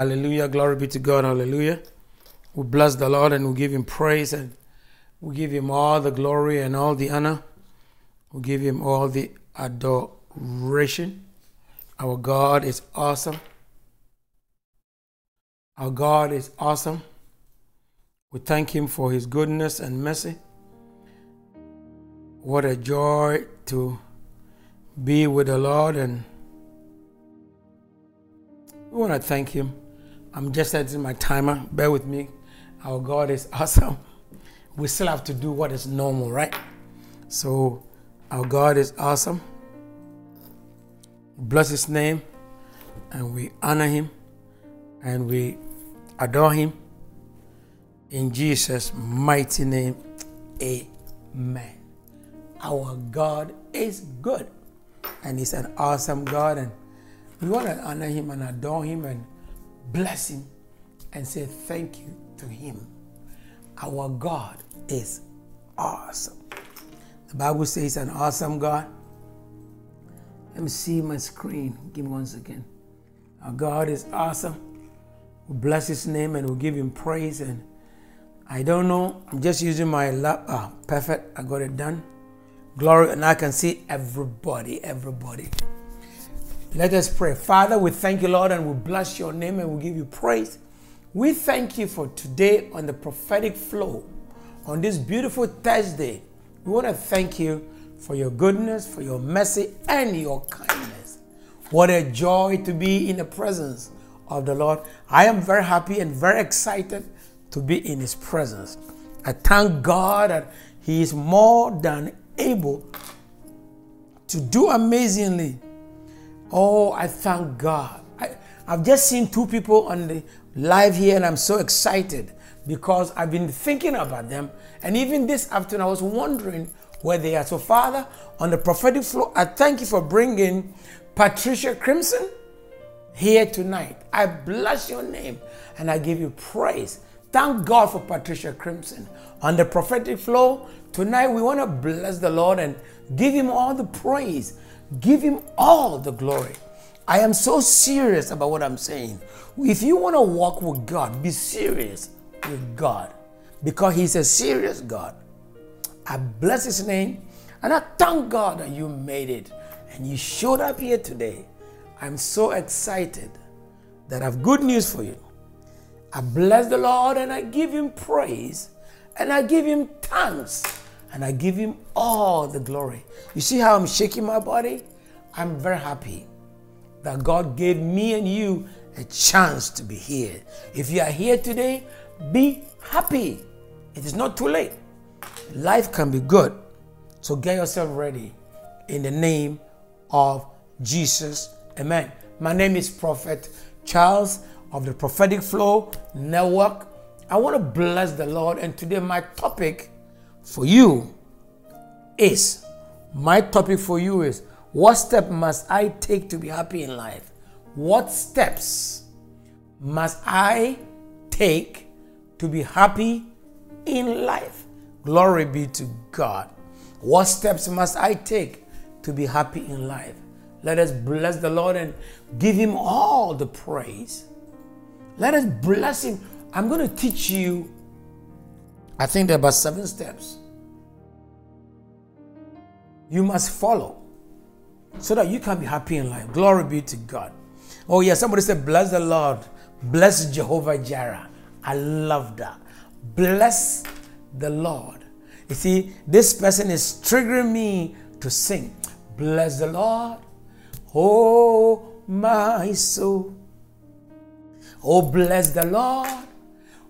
Hallelujah. Glory be to God. Hallelujah. We bless the Lord and we give him praise and we give him all the glory and all the honor. We give him all the adoration. Our God is awesome. Our God is awesome. We thank him for his goodness and mercy. What a joy to be with the Lord and we want to thank him I'm just setting my timer. Bear with me. Our God is awesome. We still have to do what is normal, right? So, our God is awesome. Bless His name, and we honor Him, and we adore Him. In Jesus' mighty name, Amen. Our God is good, and He's an awesome God, and we want to honor Him and adore Him and bless him, and say thank you to him. Our God is awesome. The Bible says an awesome God. Let me see my screen. Give me one second. Our God is awesome. We bless his name and we give him praise. And I don't know. I'm just using my lap. Ah, perfect. I got it done. Glory. And I can see everybody, everybody. Let us pray. Father, we thank you, Lord, and we bless your name and we give you praise. We thank you for today on the prophetic flow on this beautiful Thursday. We want to thank you for your goodness, for your mercy, and your kindness. What a joy to be in the presence of the Lord. I am very happy and very excited to be in His presence. I thank God that He is more than able to do amazingly Oh, I thank God. I, I've just seen two people on the live here, and I'm so excited because I've been thinking about them. And even this afternoon, I was wondering where they are. So, Father, on the prophetic flow, I thank you for bringing Patricia Crimson here tonight. I bless your name and I give you praise. Thank God for Patricia Crimson. On the prophetic flow, tonight we want to bless the Lord and give him all the praise Give him all the glory. I am so serious about what I'm saying. If you want to walk with God, be serious with God because He's a serious God. I bless His name and I thank God that you made it and you showed up here today. I'm so excited that I have good news for you. I bless the Lord and I give Him praise and I give Him thanks and I give him all the glory. You see how I'm shaking my body? I'm very happy that God gave me and you a chance to be here. If you are here today, be happy. It is not too late. Life can be good. So get yourself ready in the name of Jesus. Amen. My name is Prophet Charles of the Prophetic Flow Network. I want to bless the Lord, and today my topic for you is my topic for you is what step must I take to be happy in life? What steps must I take to be happy in life? Glory be to God. What steps must I take to be happy in life? Let us bless the Lord and give Him all the praise. Let us bless Him. I'm going to teach you I think there are about seven steps you must follow so that you can be happy in life. Glory be to God. Oh, yeah, somebody said, Bless the Lord, bless Jehovah Jireh. I love that. Bless the Lord. You see, this person is triggering me to sing. Bless the Lord, oh my soul. Oh, bless the Lord,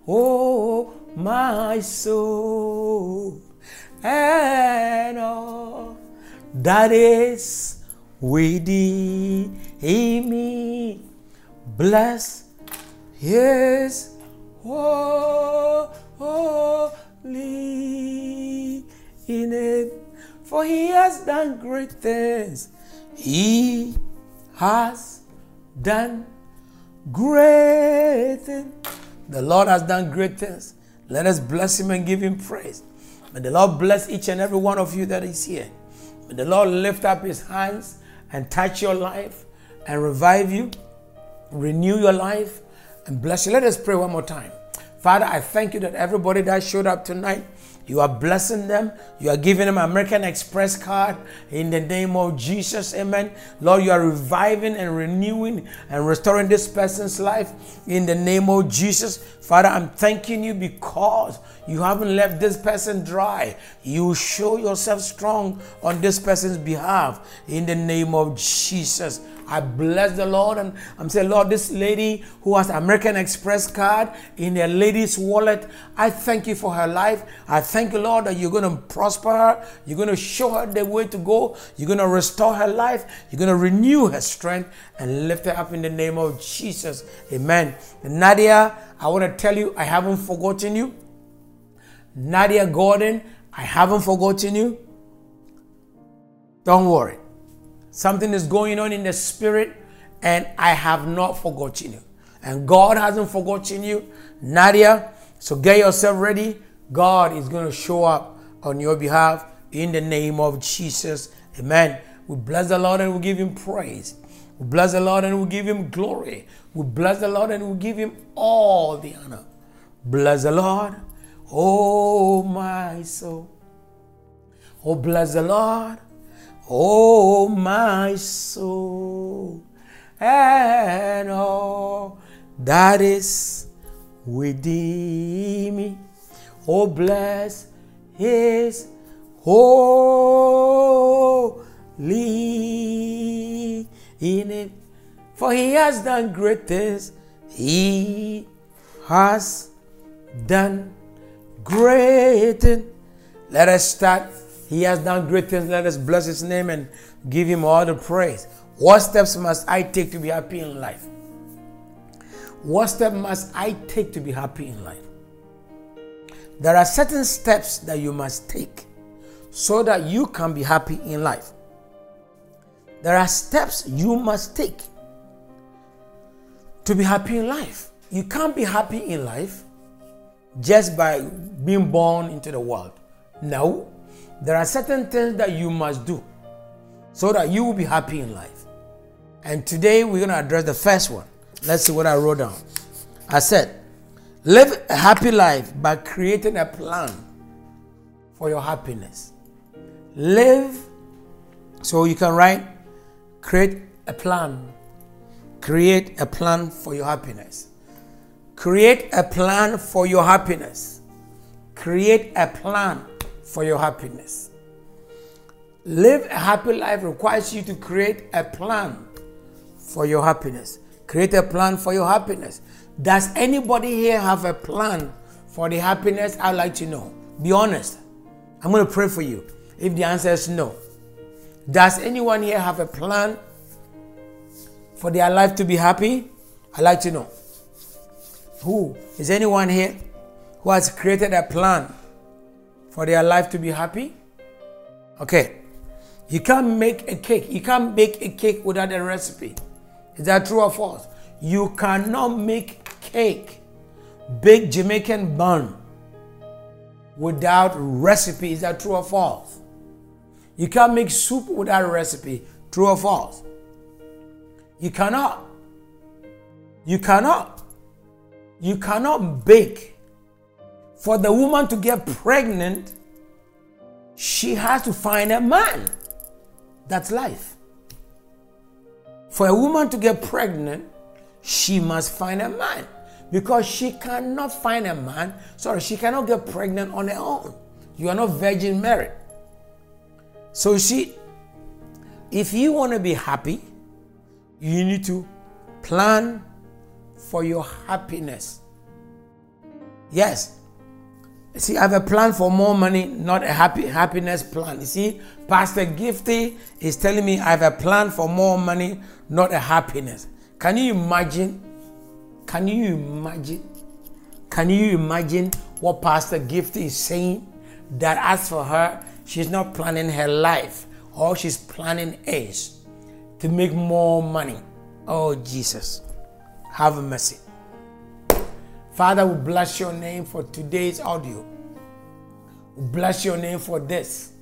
oh my soul, and all that is within me. Bless his holy name, for he has done great things. He has done great things. The Lord has done great things. Let us bless him and give him praise. May the Lord bless each and every one of you that is here. May the Lord lift up his hands and touch your life and revive you, renew your life, and bless you. Let us pray one more time. Father, I thank you that everybody that showed up tonight, you are blessing them. You are giving them American Express card in the name of Jesus. Amen. Lord, you are reviving and renewing and restoring this person's life in the name of Jesus. Father, I'm thanking you because you haven't left this person dry. You show yourself strong on this person's behalf in the name of Jesus. I bless the Lord and I'm saying, Lord, this lady who has American Express card in her lady's wallet, I thank you for her life. I thank you, Lord, that you're going to prosper her. You're going to show her the way to go. You're going to restore her life. You're going to renew her strength and lift her up in the name of Jesus. Amen. And Nadia, I want to tell you, I haven't forgotten you. Nadia Gordon, I haven't forgotten you. Don't worry. Something is going on in the spirit, and I have not forgotten you. And God hasn't forgotten you. Nadia, so get yourself ready. God is going to show up on your behalf in the name of Jesus. Amen. We bless the Lord and we give him praise. We bless the Lord and we give him glory. We bless the Lord and we give him all the honor. Bless the Lord, oh my soul. Oh, bless the Lord, Oh, my soul, and all that is within me. Oh, bless his holy name. For he has done great things. He has done great things. Let us start he has done great things. Let us bless His name and give Him all the praise. What steps must I take to be happy in life? What step must I take to be happy in life? There are certain steps that you must take so that you can be happy in life. There are steps you must take to be happy in life. You can't be happy in life just by being born into the world. No. There are certain things that you must do so that you will be happy in life. And today we're going to address the first one. Let's see what I wrote down. I said, live a happy life by creating a plan for your happiness. Live, so you can write, create a plan. Create a plan for your happiness. Create a plan for your happiness. Create a plan for your happiness. Live a happy life requires you to create a plan for your happiness. Create a plan for your happiness. Does anybody here have a plan for the happiness? I'd like to know. Be honest. I'm going to pray for you. If the answer is no, does anyone here have a plan for their life to be happy? I'd like to know. Who? Is anyone here who has created a plan for their life to be happy? Okay. You can't make a cake. You can't bake a cake without a recipe. Is that true or false? You cannot make cake, bake Jamaican bun without recipe. Is that true or false? You can't make soup without a recipe. True or false? You cannot. You cannot. You cannot bake for the woman to get pregnant, she has to find a man. That's life. For a woman to get pregnant, she must find a man because she cannot find a man. Sorry, she cannot get pregnant on her own. You are not Virgin Mary. So she, if you want to be happy, you need to plan for your happiness. Yes, See, I have a plan for more money, not a happy happiness plan. You see, Pastor Gifty is telling me I have a plan for more money, not a happiness. Can you imagine? Can you imagine? Can you imagine what Pastor Gifty is saying? That as for her, she's not planning her life. All she's planning is to make more money. Oh, Jesus. Have mercy. Father, we bless your name for today's audio. We bless your name for this.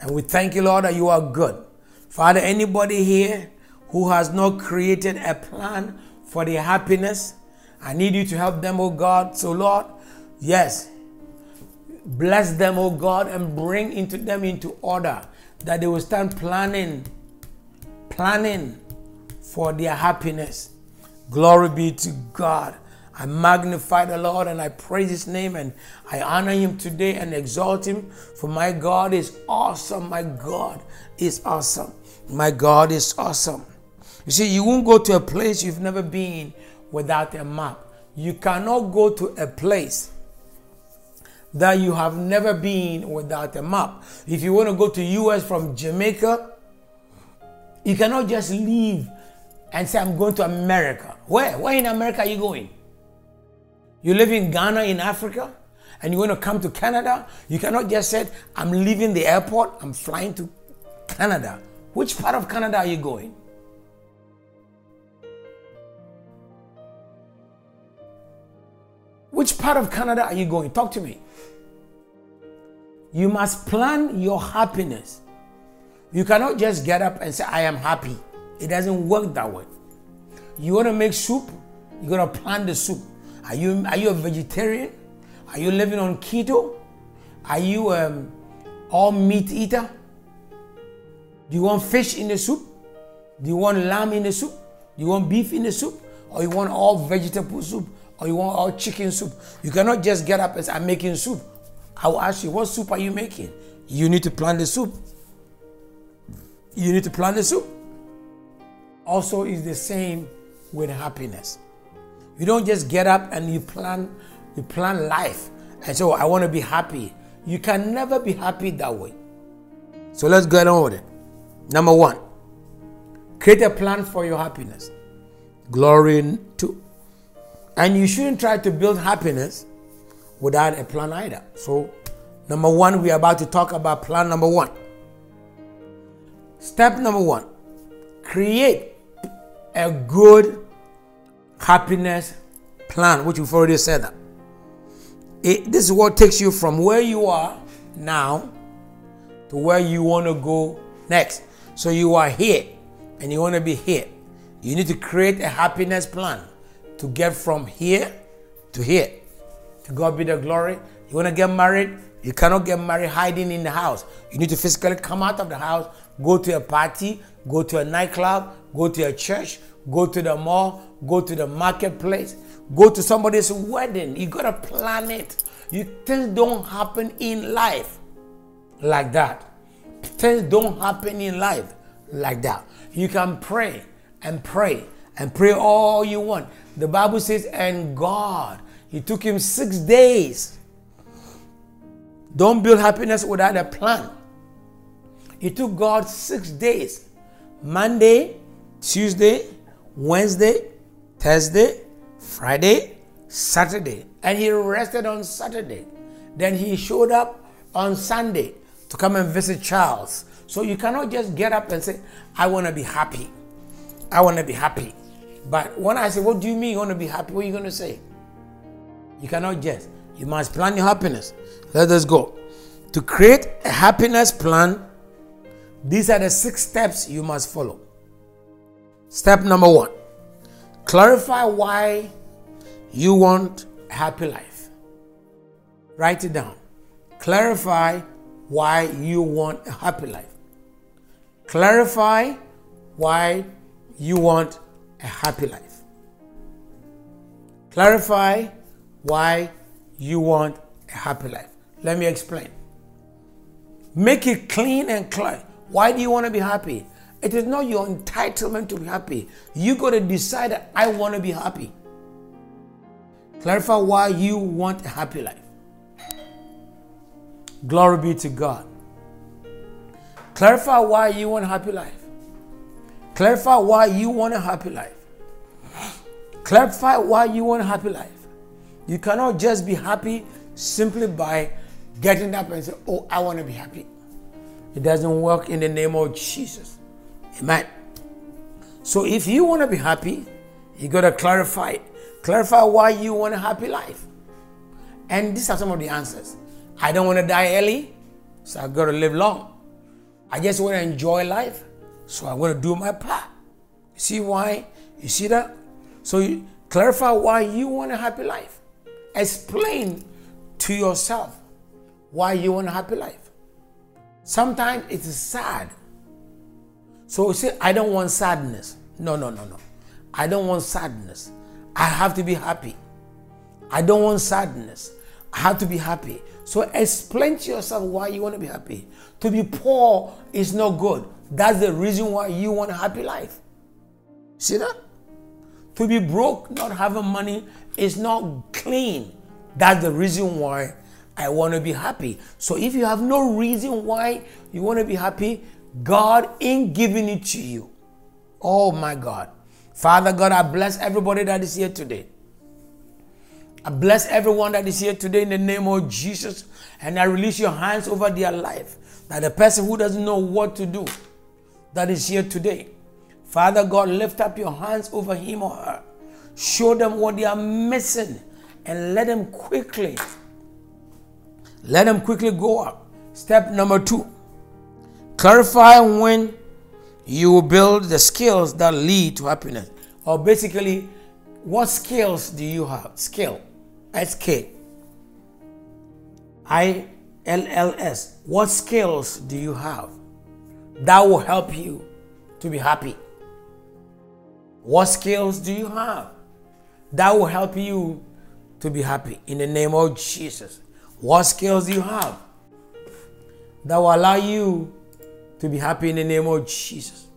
And we thank you, Lord, that you are good. Father, anybody here who has not created a plan for their happiness, I need you to help them, oh God. So, Lord, yes, bless them, oh God, and bring into them into order that they will start planning, planning for their happiness. Glory be to God. I magnify the Lord and I praise His name and I honor Him today and exalt Him. For my God is awesome. My God is awesome. My God is awesome. You see, you won't go to a place you've never been without a map. You cannot go to a place that you have never been without a map. If you want to go to US from Jamaica, you cannot just leave and say I'm going to America. Where? Where in America are you going? You live in Ghana in Africa and you want to come to Canada, you cannot just say I'm leaving the airport, I'm flying to Canada. Which part of Canada are you going? Which part of Canada are you going? Talk to me. You must plan your happiness. You cannot just get up and say, I am happy. It doesn't work that way. You want to make soup, you got to plan the soup. Are you, are you a vegetarian? Are you living on keto? Are you um, all meat eater? Do you want fish in the soup? Do you want lamb in the soup? Do you want beef in the soup? Or you want all vegetable soup? Or you want all chicken soup? You cannot just get up and say, I'm making soup. I will ask you, what soup are you making? You need to plan the soup. You need to plan the soup. Also, is the same with happiness. You don't just get up and you plan, you plan life and say, oh, I want to be happy. You can never be happy that way. So let's get on with it. Number one, create a plan for your happiness. Glory to. And you shouldn't try to build happiness without a plan either. So, number one, we are about to talk about plan number one. Step number one create a good happiness plan, which we've already said that. It, this is what takes you from where you are now to where you want to go next. So you are here and you want to be here. You need to create a happiness plan to get from here to here. To God be the glory. You want to get married? You cannot get married hiding in the house. You need to physically come out of the house, go to a party, go to a nightclub, go to a church, go to the mall, go to the marketplace, go to somebody's wedding. You gotta plan it. You things don't happen in life like that. Things don't happen in life like that. You can pray and pray and pray all you want. The Bible says, and God, it took him six days. Don't build happiness without a plan. It took God six days Monday, Tuesday, Wednesday, Thursday, Friday, Saturday. And he rested on Saturday. Then he showed up on Sunday to come and visit Charles. So you cannot just get up and say, I want to be happy. I want to be happy. But when I say, What do you mean you want to be happy? What are you going to say? You cannot just. You must plan your happiness. Let us go. To create a happiness plan, these are the six steps you must follow. Step number one clarify why you want a happy life. Write it down. Clarify why you want a happy life. Clarify why you want a happy life. Clarify why you want a happy life. Let me explain. Make it clean and clear. Why do you want to be happy? It is not your entitlement to be happy. You got to decide that I want to be happy. Clarify why you want a happy life. Glory be to God. Clarify why you want a happy life. Clarify why you want a happy life. Clarify why you want a happy life. You cannot just be happy simply by getting up and say, Oh, I want to be happy. It doesn't work in the name of Jesus. Amen. So if you want to be happy, you got to clarify it. Clarify why you want a happy life. And these are some of the answers. I don't want to die early, so I got to live long. I just want to enjoy life, so I want to do my part. You see why? You see that? So you Clarify why you want a happy life. Explain to yourself why you want a happy life. Sometimes it is sad. So you say, I don't want sadness. No, no, no, no. I don't want sadness. I have to be happy. I don't want sadness. I have to be happy. So explain to yourself why you want to be happy. To be poor is not good. That's the reason why you want a happy life. See that? To be broke, not having money, is not clean. That's the reason why I want to be happy. So if you have no reason why you want to be happy, God ain't giving it to you. Oh my God. Father God, I bless everybody that is here today. I bless everyone that is here today in the name of Jesus. And I release your hands over their life. That the person who doesn't know what to do, that is here today. Father God, lift up your hands over him or her. Show them what they are missing and let them quickly, let them quickly go up. Step number two clarify when you will build the skills that lead to happiness. Or basically, what skills do you have? Skill. S K. I L L S. What skills do you have that will help you to be happy? What skills do you have that will help you to be happy in the name of Jesus? What skills do you have that will allow you to be happy in the name of Jesus?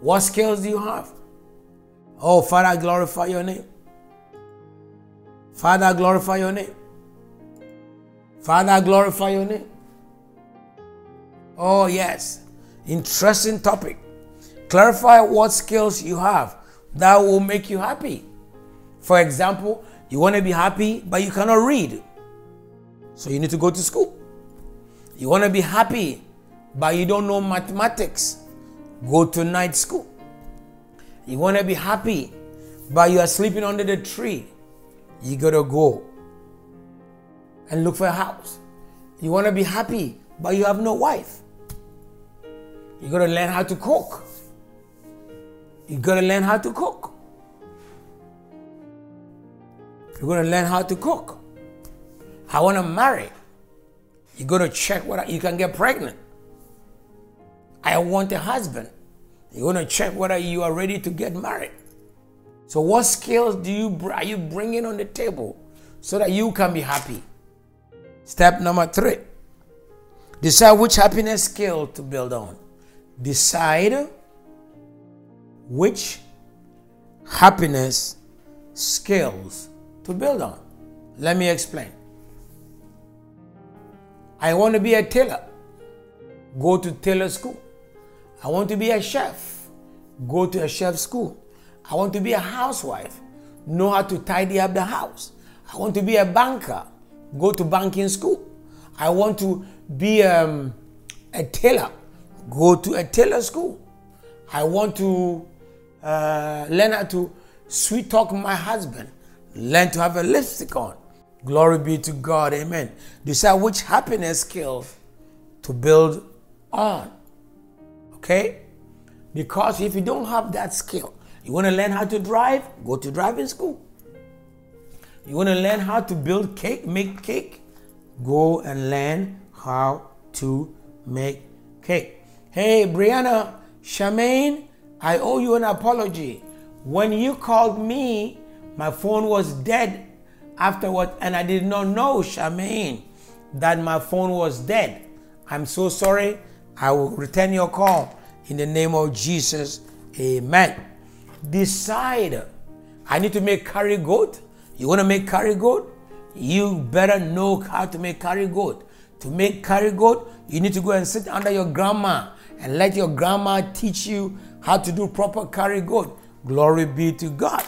What skills do you have? Oh, Father, glorify your name. Father, glorify your name. Father, glorify your name. Oh, yes. Interesting topic. Clarify what skills you have that will make you happy. For example, you want to be happy, but you cannot read. So you need to go to school. You want to be happy, but you don't know mathematics. Go to night school. You want to be happy, but you are sleeping under the tree. You got to go and look for a house. You want to be happy, but you have no wife. You got to learn how to cook. You got to learn how to cook. You're going to learn how to cook. I want to marry. You got to check what you can get pregnant. I want a husband. You want to check whether you are ready to get married. So, what skills do you are you bringing on the table so that you can be happy? Step number three: decide which happiness skill to build on. Decide which happiness skills to build on. Let me explain. I want to be a tailor. Go to tailor school. I want to be a chef. Go to a chef school. I want to be a housewife. Know how to tidy up the house. I want to be a banker. Go to banking school. I want to be um, a tailor. Go to a tailor school. I want to uh, learn how to sweet talk my husband. Learn to have a lipstick on. Glory be to God. Amen. Decide which happiness skill to build on. Okay? Because if you don't have that skill, you want to learn how to drive? Go to driving school. You want to learn how to build cake, make cake? Go and learn how to make cake. Hey, Brianna, Charmaine, I owe you an apology. When you called me, my phone was dead afterward, and I did not know, Charmaine, that my phone was dead. I'm so sorry. I will return your call in the name of Jesus. Amen. Decide. I need to make curry goat. You want to make curry goat? You better know how to make curry goat. To make curry goat, you need to go and sit under your grandma and let your grandma teach you how to do proper curry goat. Glory be to God.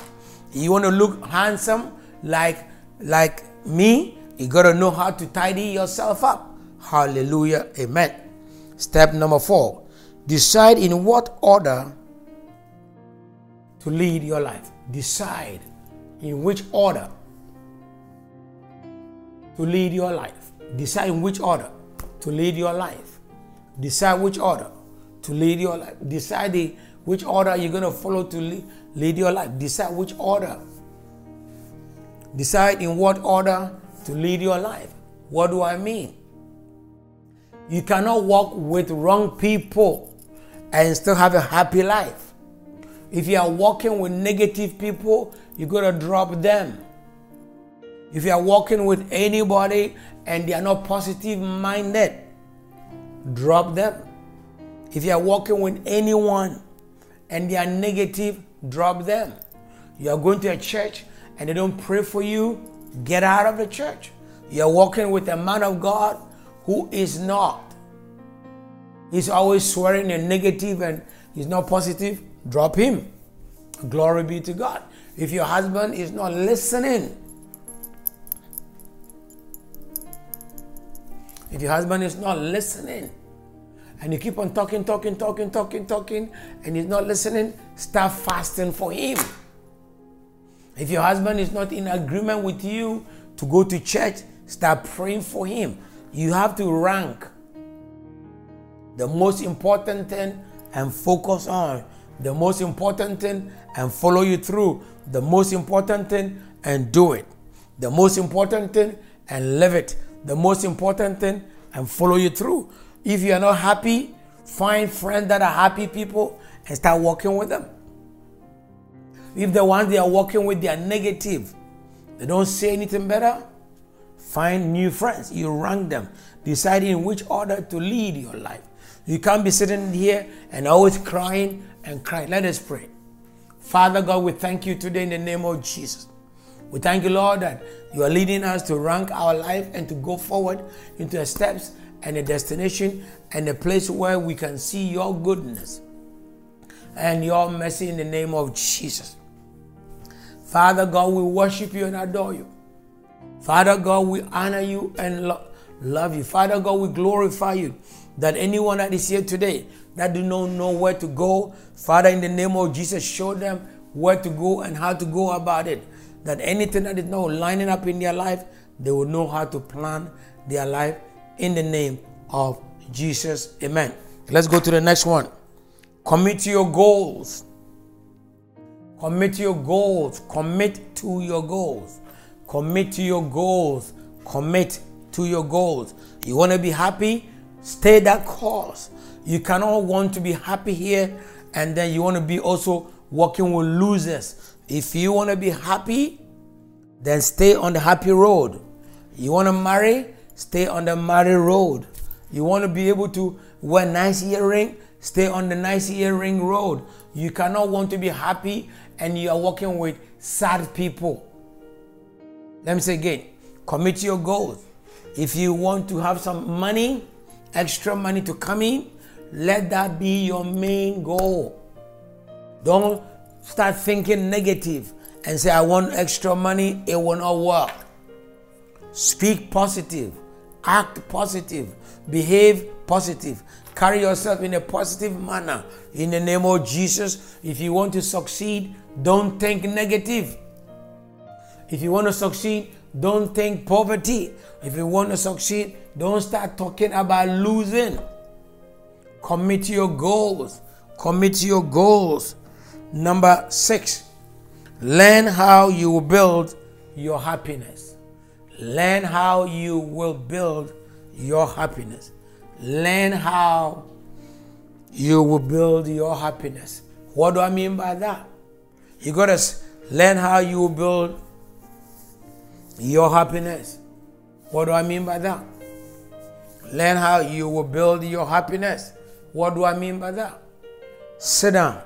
You want to look handsome like like me? You got to know how to tidy yourself up. Hallelujah. Amen. Step number 4. Decide in what order to lead your life. Decide in which order to lead your life. Decide in which order to lead your life. Decide which order to lead your life. Decide the, which order you're going to follow to lead, lead your life. Decide which order Decide in what order to lead your life. What do I mean? You cannot walk with wrong people and still have a happy life. If you are walking with negative people, you got to drop them. If you are walking with anybody and they are not positive minded, drop them. If you are walking with anyone and they are negative, drop them. You are going to a church and they don't pray for you, get out of the church. You are walking with a man of God who is not. He's always swearing a negative and he's not positive, drop him. Glory be to God. If your husband is not listening, if your husband is not listening, and you keep on talking, talking, talking, talking, talking, and he's not listening, start fasting for him. If your husband is not in agreement with you to go to church, start praying for him. You have to rank the most important thing and focus on the most important thing and follow you through the most important thing and do it. The most important thing and live it. The most important thing and follow you through. If you are not happy, find friends that are happy people and start working with them. If the ones they are working with they are negative, they don't say anything better, find new friends. You rank them, deciding in which order to lead your life. You can't be sitting here and always crying and crying. Let us pray. Father God, we thank you today in the name of Jesus. We thank you, Lord, that you are leading us to rank our life and to go forward into the steps and a destination and a place where we can see your goodness and your mercy in the name of Jesus. Father God, we worship you and adore you. Father God, we honor you and lo- love you. Father God, we glorify you. That anyone that is here today that do not know where to go, Father, in the name of Jesus, show them where to go and how to go about it. That anything that is not lining up in their life, they will know how to plan their life in the name of Jesus. Amen. Let's go to the next one. Commit to your goals. Commit to your goals. Commit to your goals. Commit to your goals. Commit to your goals. You want to be happy? Stay that course. You cannot want to be happy here and then you want to be also working with losers. If you want to be happy, then stay on the happy road. You want to marry? stay on the married road. You want to be able to wear nice earring, stay on the nice earring road. You cannot want to be happy and you are working with sad people. Let me say again, commit your goals. If you want to have some money, extra money to come in, let that be your main goal. Don't start thinking negative and say, I want extra money, it will not work. Speak positive act positive, behave positive, carry yourself in a positive manner. In the name of Jesus, if you want to succeed, don't think negative. If you want to succeed, don't think poverty. If you want to succeed, don't start talking about losing. Commit to your goals. Commit to your goals. Number six, learn how you will build your happiness. Learn how you will build your happiness. Learn how you will build your happiness. What do I mean by that? You got to learn how you will build your happiness. What do I mean by that? Learn how you will build your happiness. What do I mean by that? Sit down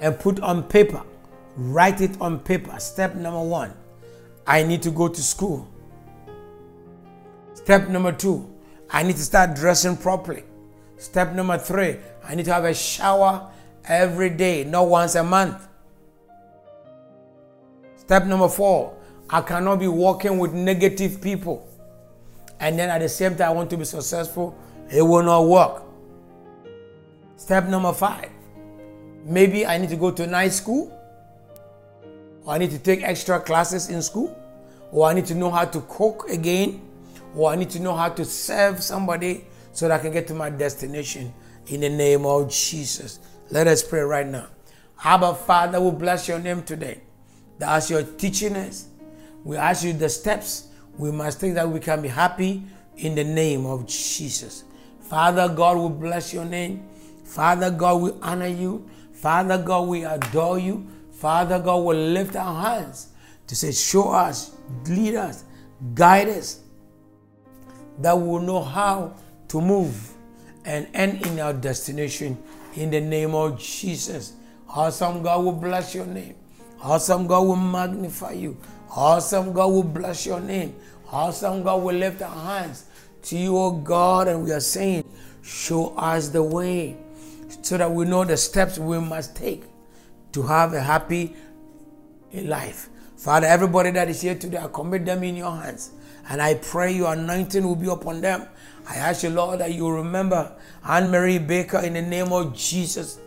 and put on paper. Write it on paper. Step number one I need to go to school. Step number two, I need to start dressing properly. Step number three, I need to have a shower every day, not once a month. Step number four, I cannot be working with negative people. And then at the same time, I want to be successful. It will not work. Step number five, maybe I need to go to night school or I need to take extra classes in school, or I need to know how to cook again, or I need to know how to serve somebody so that I can get to my destination in the name of Jesus. Let us pray right now. Abba Father, we bless your name today. That as teaching us, We ask you the steps we must take that we can be happy in the name of Jesus. Father God, we bless your name. Father God, we honor you. Father God, we adore you. Father God, we lift our hands to say, Show us, lead us, guide us, that we will know how to move and end in our destination in the name of Jesus. Awesome God will bless your name. Awesome God will magnify you. Awesome God will bless your name. Awesome God will lift our hands to you, O God, and we are saying, Show us the way so that we know the steps we must take to have a happy life. Father, everybody that is here today, I commit them in your hands. And I pray your anointing will be upon them. I ask you, Lord, that you remember Anne Marie Baker in the name of Jesus.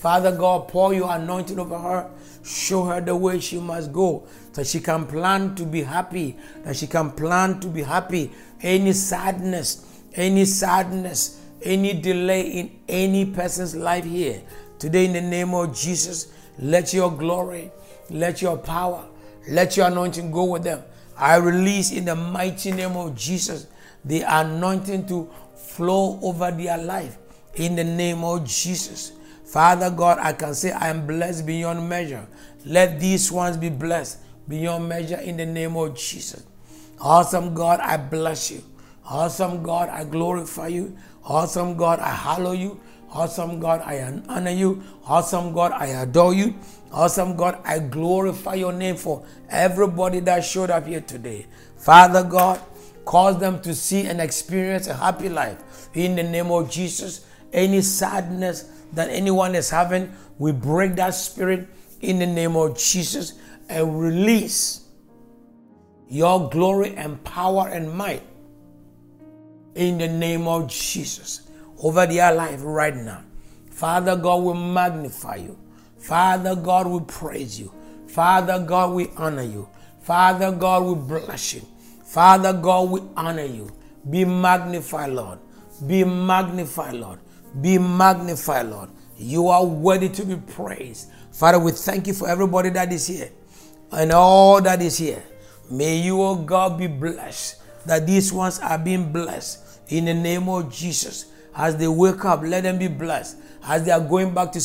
Father God, pour your anointing over her. Show her the way she must go. That she can plan to be happy. That she can plan to be happy. Any sadness, any sadness, any delay in any person's life here. Today, in the name of Jesus, let your glory, let your power, let your anointing go with them. I release in the mighty name of Jesus the anointing to flow over their life in the name of Jesus. Father God, I can say I am blessed beyond measure. Let these ones be blessed beyond measure in the name of Jesus. Awesome God, I bless you. Awesome God, I glorify you. Awesome God, I hallow you. Awesome God, I honor you. Awesome God, I adore you. Awesome God, I glorify your name for everybody that showed up here today. Father God, cause them to see and experience a happy life. In the name of Jesus, any sadness that anyone is having, we break that spirit in the name of Jesus and release your glory and power and might in the name of Jesus over their life right now. Father God, we magnify you. Father God, we praise you. Father God, we honor you. Father God, we bless you. Father God, we honor you. Be magnified, Lord. Be magnified, Lord. Be magnified, Lord. You are worthy to be praised. Father, we thank you for everybody that is here and all that is here. May you, oh God, be blessed. That these ones are being blessed in the name of Jesus. As they wake up, let them be blessed. As they are going back to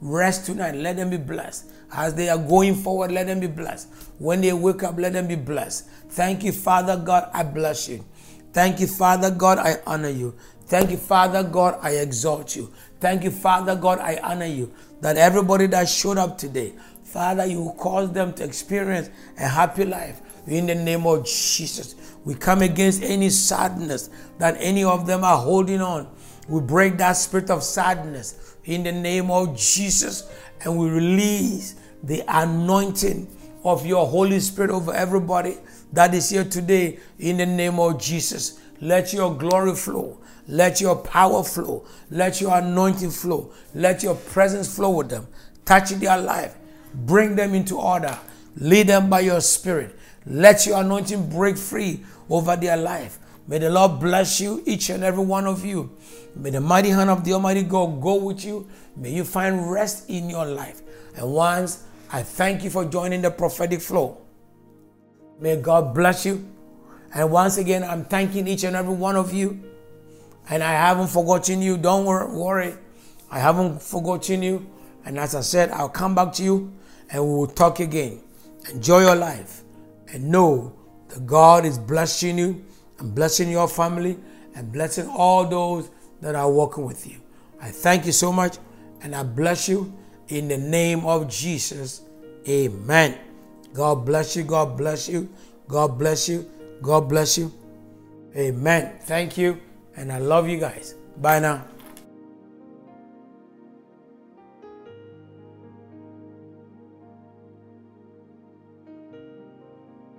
rest tonight, let them be blessed. As they are going forward, let them be blessed. When they wake up, let them be blessed. Thank you, Father God. I bless you. Thank you, Father God. I honor you. Thank you, Father God. I exalt you. Thank you, Father God. I honor you. That everybody that showed up today, Father, you cause them to experience a happy life in the name of Jesus. We come against any sadness that any of them are holding on. We break that spirit of sadness in the name of Jesus and we release the anointing of your Holy Spirit over everybody that is here today in the name of Jesus. Let your glory flow. Let your power flow. Let your anointing flow. Let your presence flow with them. Touch their life. Bring them into order. Lead them by your spirit. Let your anointing break free over their life. May the Lord bless you, each and every one of you. May the mighty hand of the Almighty God go with you. May you find rest in your life. And once I thank you for joining the prophetic flow. May God bless you. And once again, I'm thanking each and every one of you. And I haven't forgotten you. Don't worry. I haven't forgotten you. And as I said, I'll come back to you and we will talk again. Enjoy your life and know that God is blessing you and blessing your family and blessing all those that are working with you. I thank you so much and I bless you in the name of Jesus. Amen. God bless you. God bless you. God bless you. God bless you. Amen. Thank you. And I love you guys. Bye now.